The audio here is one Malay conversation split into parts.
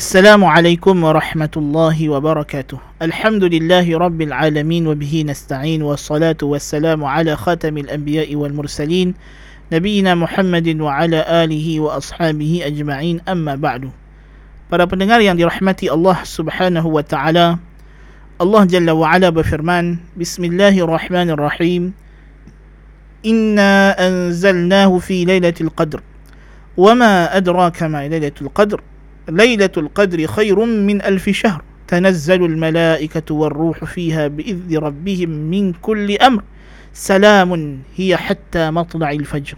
السلام عليكم ورحمة الله وبركاته. الحمد لله رب العالمين وبه نستعين والصلاة والسلام على خاتم الأنبياء والمرسلين نبينا محمد وعلى آله وأصحابه أجمعين. أما بعد Para pendengar yang dirahmati Allah Subhanahu wa taala Allah Jalla wa Ala berfirman Bismillahirrahmanirrahim. Inna anzalnahu fi lailatul qadr. وما أدراك ما ليلة القدر ليلة القدر خير من ألف شهر تنزل الملائكة والروح فيها بإذن ربهم من كل أمر سلام هي حتى مطلع الفجر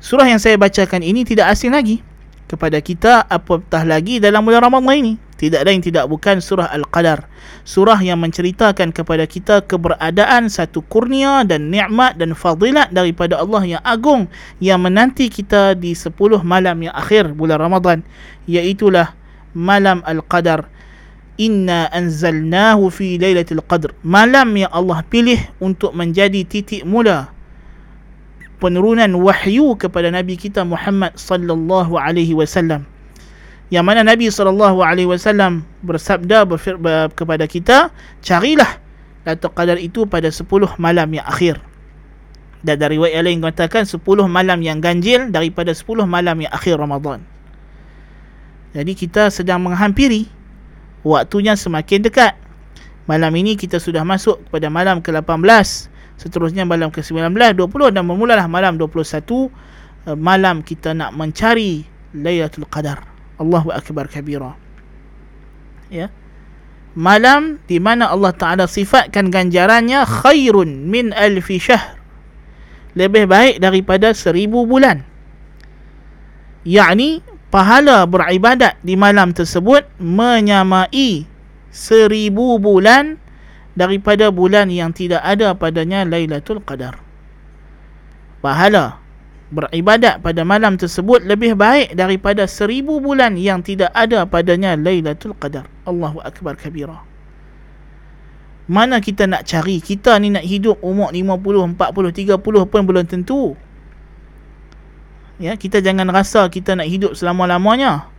Surah yang saya bacakan ini tidak asing lagi kepada kita apatah lagi dalam bulan Ramadan ini. Tidak lain tidak bukan surah Al-Qadar. Surah yang menceritakan kepada kita keberadaan satu kurnia dan nikmat dan fadilat daripada Allah yang agung yang menanti kita di 10 malam yang akhir bulan Ramadan. Iaitulah malam Al-Qadar. Inna anzalnahu fi lailatul qadr. Malam yang Allah pilih untuk menjadi titik mula penurunan wahyu kepada nabi kita Muhammad sallallahu alaihi wasallam yang mana nabi sallallahu alaihi wasallam bersabda kepada kita carilah Lailatul Qadar itu pada 10 malam yang akhir. Dan dari riwayat lain mengatakan 10 malam yang ganjil daripada 10 malam yang akhir Ramadan. Jadi kita sedang menghampiri waktunya semakin dekat. Malam ini kita sudah masuk kepada malam ke-18 seterusnya malam ke-19 20 dan bermulalah malam 21 eh, malam kita nak mencari Lailatul Qadar Allahu akbar kabira. Ya. Malam di mana Allah Taala sifatkan ganjarannya khairun min alfi syahr. Lebih baik daripada seribu bulan. Yakni pahala beribadat di malam tersebut menyamai seribu bulan daripada bulan yang tidak ada padanya Lailatul Qadar. Pahala beribadat pada malam tersebut lebih baik daripada seribu bulan yang tidak ada padanya Lailatul Qadar. Allahu Akbar kabira. Mana kita nak cari? Kita ni nak hidup umur 50, 40, 30 pun belum tentu. Ya, kita jangan rasa kita nak hidup selama-lamanya.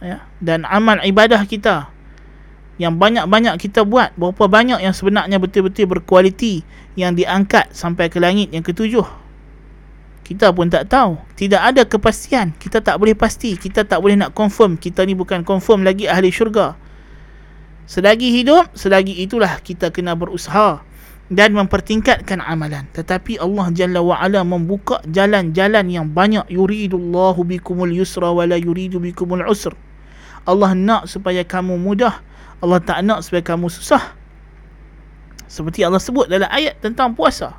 Ya, dan amal ibadah kita yang banyak-banyak kita buat berapa banyak yang sebenarnya betul-betul berkualiti yang diangkat sampai ke langit yang ketujuh kita pun tak tahu. Tidak ada kepastian. Kita tak boleh pasti. Kita tak boleh nak confirm. Kita ni bukan confirm lagi ahli syurga. Selagi hidup selagi itulah kita kena berusaha dan mempertingkatkan amalan. Tetapi Allah Jalla wa Ala membuka jalan-jalan yang banyak. Yuridullahu bikumul yusra wala yuridu bikumul usr. Allah nak supaya kamu mudah. Allah tak nak supaya kamu susah. Seperti Allah sebut dalam ayat tentang puasa.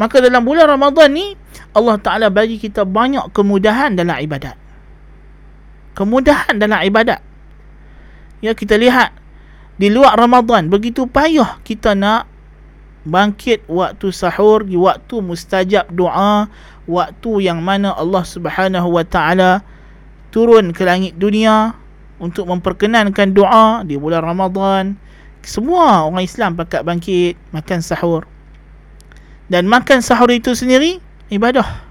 Maka dalam bulan Ramadan ni Allah Taala bagi kita banyak kemudahan dalam ibadat. Kemudahan dalam ibadat. Ya kita lihat di luar Ramadan begitu payah kita nak bangkit waktu sahur, di waktu mustajab doa, waktu yang mana Allah Subhanahu Wa Taala turun ke langit dunia untuk memperkenankan doa di bulan Ramadan. Semua orang Islam pakat bangkit makan sahur. Dan makan sahur itu sendiri ibadah.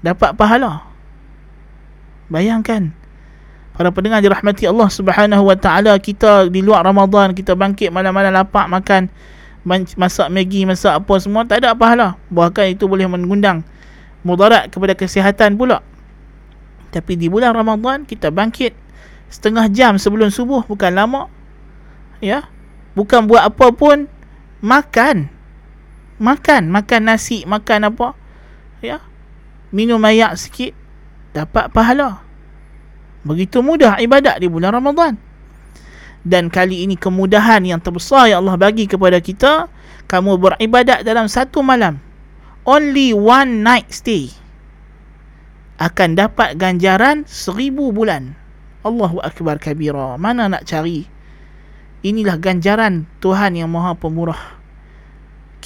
Dapat pahala. Bayangkan para pendengar dirahmati Allah Subhanahu wa taala kita di luar Ramadan kita bangkit malam-malam lapar makan masak Maggi masak apa semua tak ada pahala bahkan itu boleh mengundang mudarat kepada kesihatan pula tapi di bulan Ramadan kita bangkit setengah jam sebelum subuh bukan lama. Ya. Bukan buat apa pun makan. Makan, makan nasi, makan apa? Ya. Minum air sikit dapat pahala. Begitu mudah ibadat di bulan Ramadan. Dan kali ini kemudahan yang terbesar yang Allah bagi kepada kita, kamu beribadat dalam satu malam. Only one night stay akan dapat ganjaran seribu bulan. Allahu Akbar kabira. Mana nak cari? Inilah ganjaran Tuhan yang maha pemurah.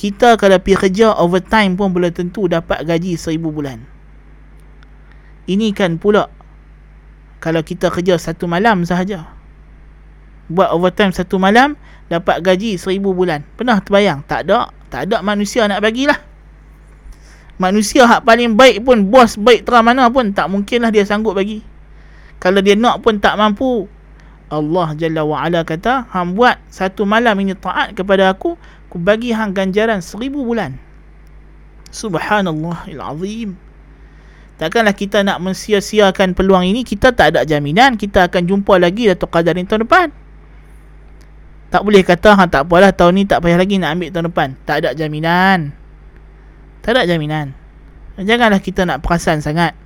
Kita kalau pergi kerja overtime pun boleh tentu dapat gaji seribu bulan. Ini kan pula kalau kita kerja satu malam sahaja. Buat overtime satu malam dapat gaji seribu bulan. Pernah terbayang? Tak ada. Tak ada manusia nak bagilah manusia hak paling baik pun bos baik terang mana pun tak mungkinlah dia sanggup bagi Kalau dia nak pun tak mampu. Allah Jalla wa'ala kata, hang buat satu malam ini taat kepada aku, aku bagi hang ganjaran seribu bulan. Subhanallah azim. Takkanlah kita nak mensia-siakan peluang ini, kita tak ada jaminan kita akan jumpa lagi Qadar ini tahun depan. Tak boleh kata, ha, tak apalah tahun ni tak payah lagi nak ambil tahun depan. Tak ada jaminan. Tak ada jaminan. Janganlah kita nak perasan sangat.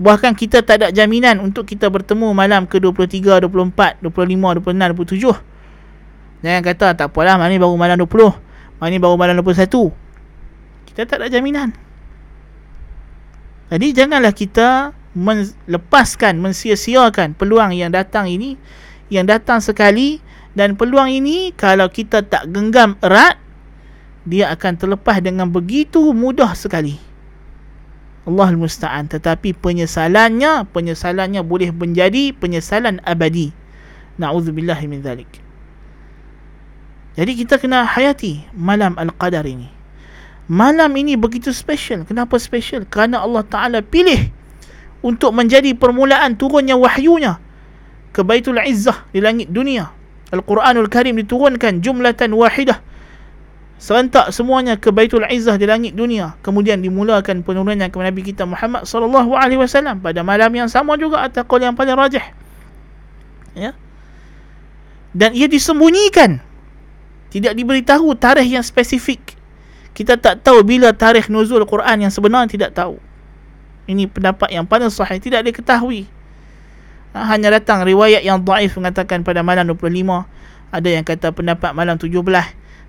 Bahkan kita tak ada jaminan untuk kita bertemu malam ke-23, 24, 25, 26, 27. Jangan kata tak apalah malam ni baru malam 20. Malam ni baru malam 21. Kita tak ada jaminan. Jadi janganlah kita melepaskan, mensia-siakan peluang yang datang ini. Yang datang sekali dan peluang ini kalau kita tak genggam erat, dia akan terlepas dengan begitu mudah sekali. Allah musta'an tetapi penyesalannya penyesalannya boleh menjadi penyesalan abadi naudzubillah min zalik jadi kita kena hayati malam al-qadar ini. Malam ini begitu special. Kenapa special? Kerana Allah taala pilih untuk menjadi permulaan turunnya wahyunya ke Baitul Izzah di langit dunia. Al-Quranul Karim diturunkan jumlatan wahidah. Serentak semuanya ke Baitul Izzah di langit dunia. Kemudian dimulakan penurunannya kepada Nabi kita Muhammad sallallahu alaihi wasallam pada malam yang sama juga atau yang paling rajih. Ya. Dan ia disembunyikan tidak diberitahu tarikh yang spesifik. Kita tak tahu bila tarikh nuzul Quran yang sebenar tidak tahu. Ini pendapat yang paling sahih. Tidak diketahui. Ha, hanya datang riwayat yang daif mengatakan pada malam 25 ada yang kata pendapat malam 17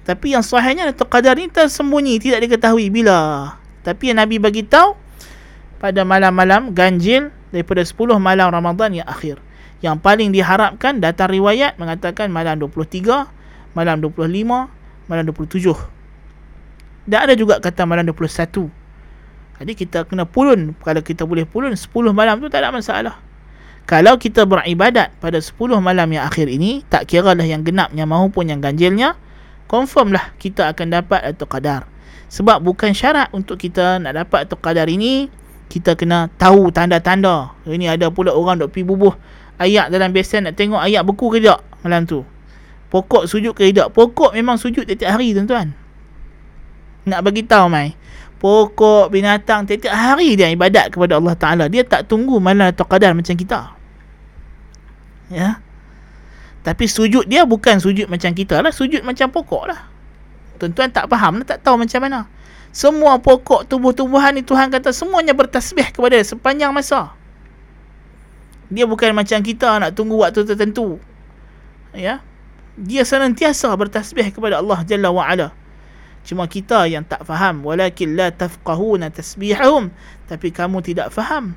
tapi yang sahihnya Datuk Qadar ni tersembunyi. Tidak diketahui bila. Tapi yang Nabi bagi tahu Pada malam-malam ganjil Daripada 10 malam Ramadan yang akhir. Yang paling diharapkan Datang riwayat mengatakan malam 23 Malam 25 Malam 27 Dan ada juga kata malam 21 Jadi kita kena pulun. Kalau kita boleh pulun 10 malam tu tak ada masalah. Kalau kita beribadat pada 10 malam yang akhir ini, tak kira lah yang genapnya maupun yang ganjilnya, confirm lah kita akan dapat atau Qadar. Sebab bukan syarat untuk kita nak dapat atau Qadar ini kita kena tahu tanda-tanda. Ini ada pula orang dok pergi bubuh. Ayat dalam besen nak tengok ayat beku ke tak malam tu pokok sujud ke tidak pokok memang sujud tiap-tiap hari tuan-tuan nak bagi tahu mai pokok binatang tiap-tiap hari dia ibadat kepada Allah Taala dia tak tunggu malam atau Qadar macam kita ya tapi sujud dia bukan sujud macam kita lah. Sujud macam pokok lah. Tuan-tuan tak faham lah. Tak tahu macam mana. Semua pokok tumbuh-tumbuhan ni Tuhan kata semuanya bertasbih kepada dia sepanjang masa. Dia bukan macam kita nak tunggu waktu tertentu. Ya. Dia senantiasa bertasbih kepada Allah Jalla wa'ala. Cuma kita yang tak faham. Walakin la tafqahuna tasbihahum. Tapi kamu tidak faham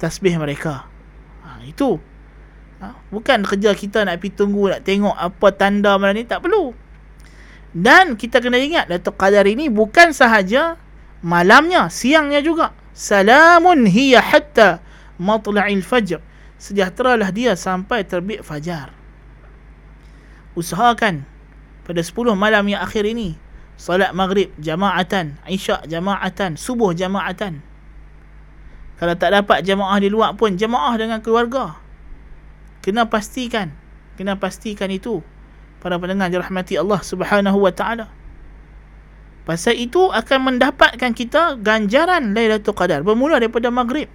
tasbih mereka. Ha, itu. Ha? Bukan kerja kita nak pergi tunggu, nak tengok apa tanda malam ni. Tak perlu. Dan kita kena ingat, Datuk Qadar ini bukan sahaja malamnya, siangnya juga. Salamun hiya hatta matla'il fajr. Sejahteralah dia sampai terbit fajar. Usahakan pada 10 malam yang akhir ini, salat maghrib jamaatan, isyak jamaatan, subuh jamaatan. Kalau tak dapat jamaah di luar pun, jamaah dengan keluarga. Kena pastikan kena pastikan itu. Para pendengar dirahmati Allah Subhanahu wa taala. Pasal itu akan mendapatkan kita ganjaran Lailatul Qadar bermula daripada maghrib.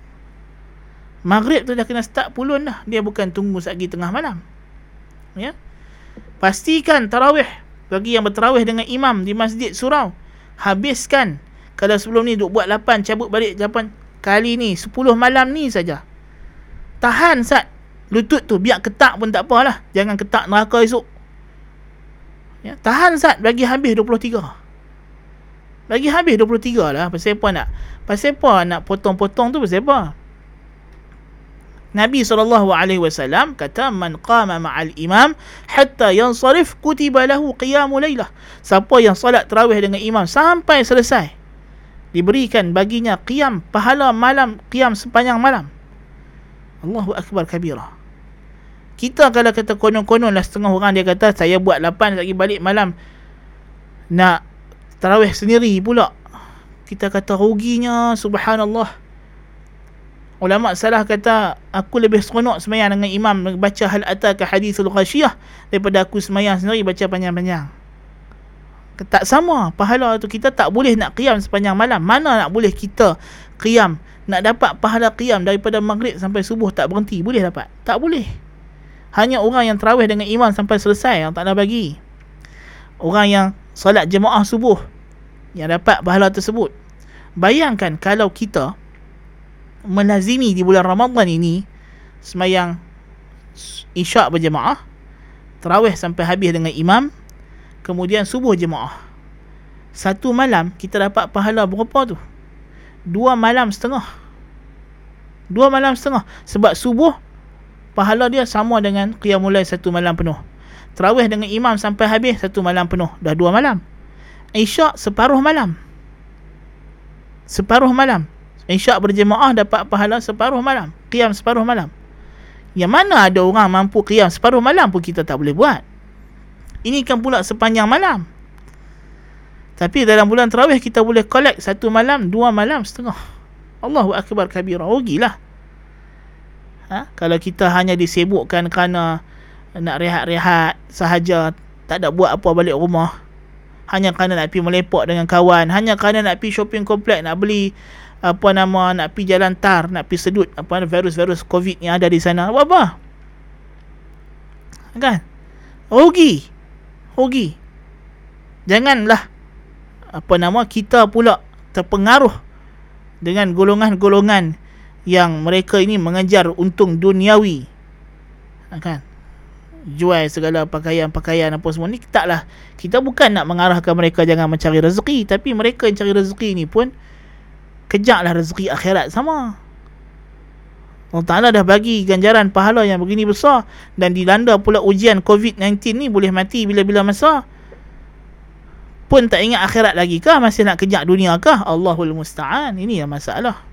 Maghrib tu dah kena start pulun dah. Dia bukan tunggu lagi tengah malam. Ya pastikan tarawih. Bagi yang bertarawih dengan imam di masjid surau. Habiskan. Kalau sebelum ni duk buat 8 cabut balik 8 kali ni 10 malam ni saja. Tahan sat lutut tu biar ketak pun tak apalah jangan ketak neraka esok. Ya, tahan sat bagi habis 23 bagi habis 23 lah. Pasal apa nak? Pasal apa nak potong-potong tu? Pasal apa Nabi SAW kata man qama ma'al imam hatta yansarif kutiba lahu qiyamu laylah siapa yang salat terawih dengan imam sampai selesai diberikan baginya qiyam pahala malam qiyam sepanjang malam Allahu Akbar kabira. Kita kalau kata konon-konon lah setengah orang dia kata saya buat 8 lagi balik malam nak tarawih sendiri pula. Kita kata ruginya subhanallah. Ulama salah kata aku lebih seronok semayang dengan imam baca hal ataka hadithul ghasyiyah daripada aku semayang sendiri baca panjang-panjang. Tak sama. Pahala tu kita tak boleh nak qiyam sepanjang malam. Mana nak boleh kita qiyam? Nak dapat pahala qiyam daripada maghrib sampai subuh tak berhenti boleh dapat? Tak boleh. Hanya orang yang terawih dengan imam sampai selesai yang tak ada bagi. Orang yang solat jemaah subuh yang dapat pahala tersebut. Bayangkan kalau kita melazimi di bulan Ramadan ini semayang isyak berjemaah terawih sampai habis dengan imam kemudian subuh jemaah. Satu malam kita dapat pahala berapa tu? Dua malam setengah. Dua malam setengah. Sebab subuh pahala dia sama dengan qiyamulai satu malam penuh. Terawih dengan imam sampai habis satu malam penuh. Dah dua malam. Isyak separuh malam. Separuh malam Isyak berjemaah dapat pahala separuh malam. Qiyam separuh malam. Yang mana ada orang mampu qiyam separuh malam pun kita tak boleh buat. Ini kan pula sepanjang malam. Tapi dalam bulan terawih kita boleh collect satu malam, dua malam setengah. Allahu Akbar kabira. Rugilah. Ha? Kalau kita hanya disibukkan kerana nak rehat-rehat sahaja, tak ada buat apa balik rumah. Hanya kerana nak pergi melepak dengan kawan. Hanya kerana nak pergi shopping komplek, nak beli apa nama nak pi jalan tar nak pi sedut apa virus-virus covid yang ada di sana. Apa apa? Kan? Rugi. Rugi. Janganlah apa nama kita pula terpengaruh dengan golongan-golongan yang mereka ini mengejar untung duniawi. Kan? Jual segala pakaian-pakaian apa semua ni taklah. Kita bukan nak mengarahkan mereka jangan mencari rezeki tapi mereka yang cari rezeki ni pun kejaklah rezeki akhirat sama. Allah Ta'ala dah bagi ganjaran pahala yang begini besar dan dilanda pula ujian COVID-19 ni boleh mati bila-bila masa. Pun tak ingat akhirat lagi kah? Masih nak kejak dunia kah? Allahul Musta'an. Ini yang masalah.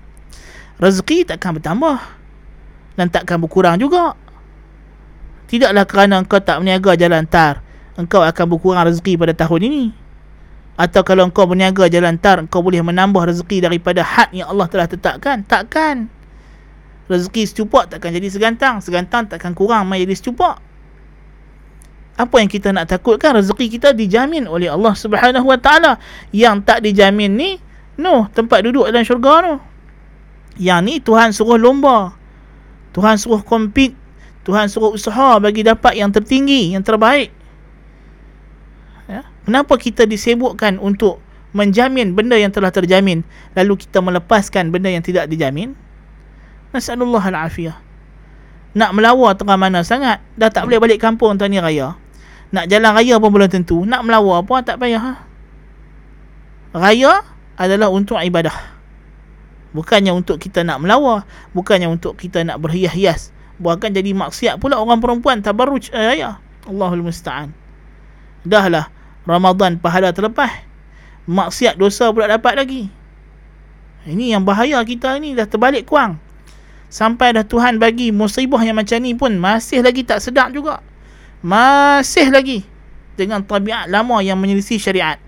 Rezeki takkan bertambah dan takkan berkurang juga. Tidaklah kerana engkau tak meniaga jalan tar engkau akan berkurang rezeki pada tahun ini atau kalau engkau berniaga jalan tar engkau boleh menambah rezeki daripada had yang Allah telah tetapkan. Takkan. Rezeki secupak takkan jadi segantang segantang takkan kurang mai jadi secupak. Apa yang kita nak takutkan? Rezeki kita dijamin oleh Allah Subhanahu Wa Taala. Yang tak dijamin ni no tempat duduk dalam syurga tu yang ni Tuhan suruh lomba. Tuhan suruh compete. Tuhan suruh usaha bagi dapat yang tertinggi yang terbaik Kenapa kita disebutkan untuk menjamin benda yang telah terjamin lalu kita melepaskan benda yang tidak dijamin? Nasallallahu al-afiyah. Nak melawar tengah mana sangat, dah tak boleh balik kampung tahun ni raya. Nak jalan raya pun belum tentu. Nak melawar pun tak payah. Ha? Raya adalah untuk ibadah. Bukannya untuk kita nak melawar. Bukannya untuk kita nak berhias-hias. Bukan jadi maksiat pula orang perempuan tabarruj raya. Allahul Musta'an. Dahlah. Ramadan pahala terlepas maksiat dosa pula dapat lagi. Ini yang bahaya kita ni dah terbalik kuang sampai dah Tuhan bagi musibah yang macam ni pun masih lagi tak sedap juga. Masih lagi dengan tabiat lama yang menyelisih syariat.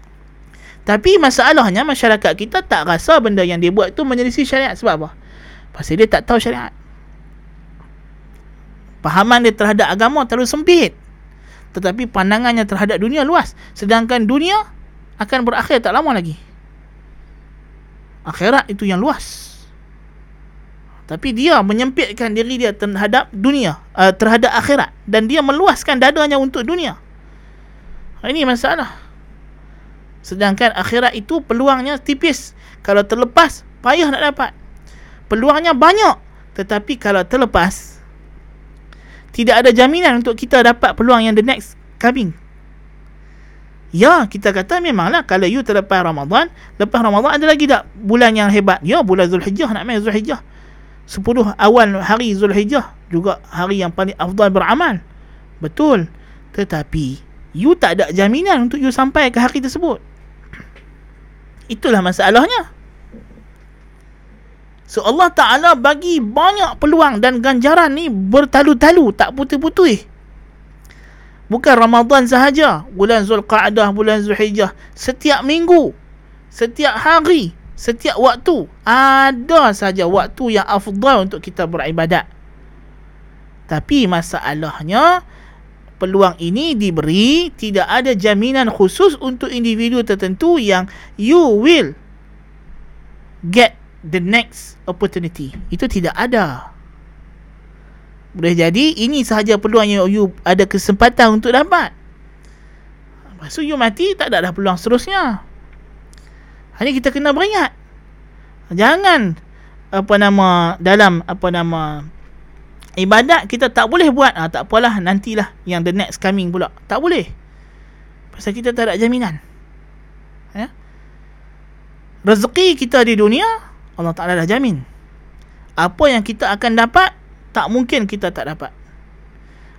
Tapi masalahnya masyarakat kita tak rasa benda yang dia buat tu menyelisih syariat. Sebab apa? Pasal dia tak tahu syariat. Pahaman dia terhadap agama terlalu sempit tetapi pandangannya terhadap dunia luas. Sedangkan dunia akan berakhir tak lama lagi. Akhirat itu yang luas. Tapi dia menyempitkan diri dia terhadap dunia uh, terhadap akhirat. Dan dia meluaskan dadanya untuk dunia. Ini masalah. Sedangkan akhirat itu peluangnya tipis. Kalau terlepas payah nak dapat. Peluangnya banyak. Tetapi kalau terlepas tidak ada jaminan untuk kita dapat peluang yang the next coming. Ya, kita kata memanglah kalau you terlepas Ramadan, lepas Ramadan ada lagi tak bulan yang hebat? Ya, bulan Zulhijjah nak main Zulhijjah. 10 awal hari Zulhijjah juga hari yang paling afdal beramal. Betul. Tetapi you tak ada jaminan untuk you sampai ke hari tersebut. Itulah masalahnya. So Allah Ta'ala bagi banyak peluang dan ganjaran ni bertalu-talu, tak putih-putih. Bukan Ramadan sahaja, bulan Zulqa'dah, bulan Zulhijjah, setiap minggu, setiap hari setiap waktu ada saja waktu yang afdal untuk kita beribadat tapi masalahnya peluang ini diberi tidak ada jaminan khusus untuk individu tertentu yang you will get the next opportunity itu tidak ada boleh jadi ini sahaja peluang yang you ada kesempatan untuk dapat. Lepas tu you mati tak ada dah peluang seterusnya. Hanya kita kena beringat. Jangan apa nama dalam apa nama ibadat kita tak boleh buat. Ah tak apalah nantilah yang the next coming pula. Tak boleh. Pasal kita tak ada jaminan. Ya. Rezeki kita di dunia Allah Taala dah jamin. Apa yang kita akan dapat tak mungkin kita tak dapat.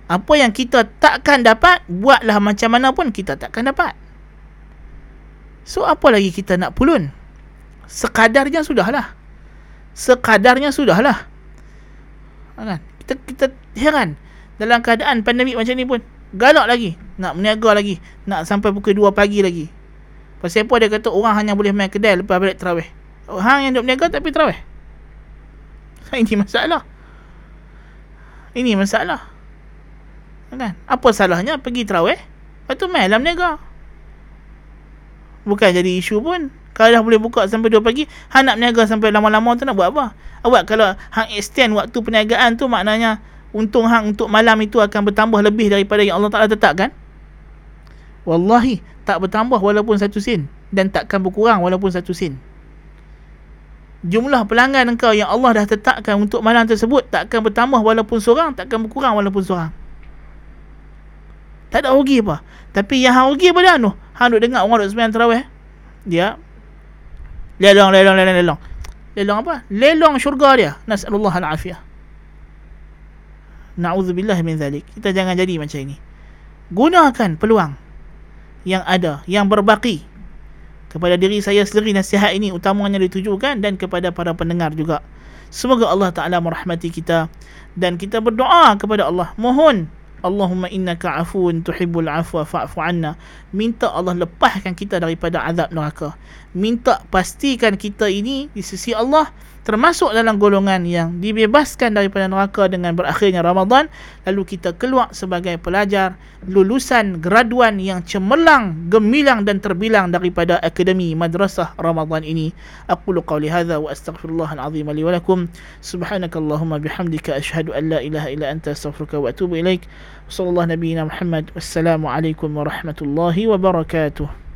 Apa yang kita takkan dapat, buatlah macam mana pun kita takkan dapat. So apa lagi kita nak pulun? Sekadarnya sudahlah. Sekadarnya sudahlah. Kan? Kita kita heran dalam keadaan pandemik macam ni pun galak lagi nak meniaga lagi nak sampai pukul 2 pagi lagi. Pasal apa dia kata orang hanya boleh main kedai lepas balik terawih. Orang yang duk meniaga tapi terawih. Ini masalah. Ini masalah. Kan? Apa salahnya pergi terawih? Lepas tu malam niaga. Bukan jadi isu pun. Kalau dah boleh buka sampai 2 pagi, hang nak niaga sampai lama-lama tu nak buat apa? Awak kalau hang extend waktu perniagaan tu maknanya untung hang untuk malam itu akan bertambah lebih daripada yang Allah Taala tetapkan. Wallahi tak bertambah walaupun satu sen dan takkan berkurang walaupun satu sen jumlah pelanggan engkau yang Allah dah tetapkan untuk malam tersebut tak akan bertambah walaupun seorang tak akan berkurang walaupun seorang. Tak ada rugi apa. Tapi yang hang rugi pada anu hang duk dengar orang duk sembahyang tarawih dia lelong lelong lelong lelong. Lelong apa? Lelong syurga dia. Nasallahu alafiyah. Na'udzubillah min zalik. Kita jangan jadi macam ini. Gunakan peluang yang ada yang berbaki kepada diri saya sendiri nasihat ini utamanya ditujukan dan kepada para pendengar juga. Semoga Allah Ta'ala merahmati kita dan kita berdoa kepada Allah. Mohon Allahumma innaka afuun tuhibbul afwa fa'fu anna. Minta Allah lepaskan kita daripada azab neraka. Minta pastikan kita ini di sisi Allah termasuk dalam golongan yang dibebaskan daripada neraka dengan berakhirnya Ramadan lalu kita keluar sebagai pelajar lulusan graduan yang cemerlang gemilang dan terbilang daripada akademi madrasah Ramadan ini. Aqulu qawli hadha wa astaghfirullah alazim li wa lakum. Subhanakallahumma bihamdika ashhadu an la ilaha illa anta astaghfiruka wa atubu ilaik. Sallallahu nabiyina muhammad wassalamu alaikum warahmatullahi wabarakatuh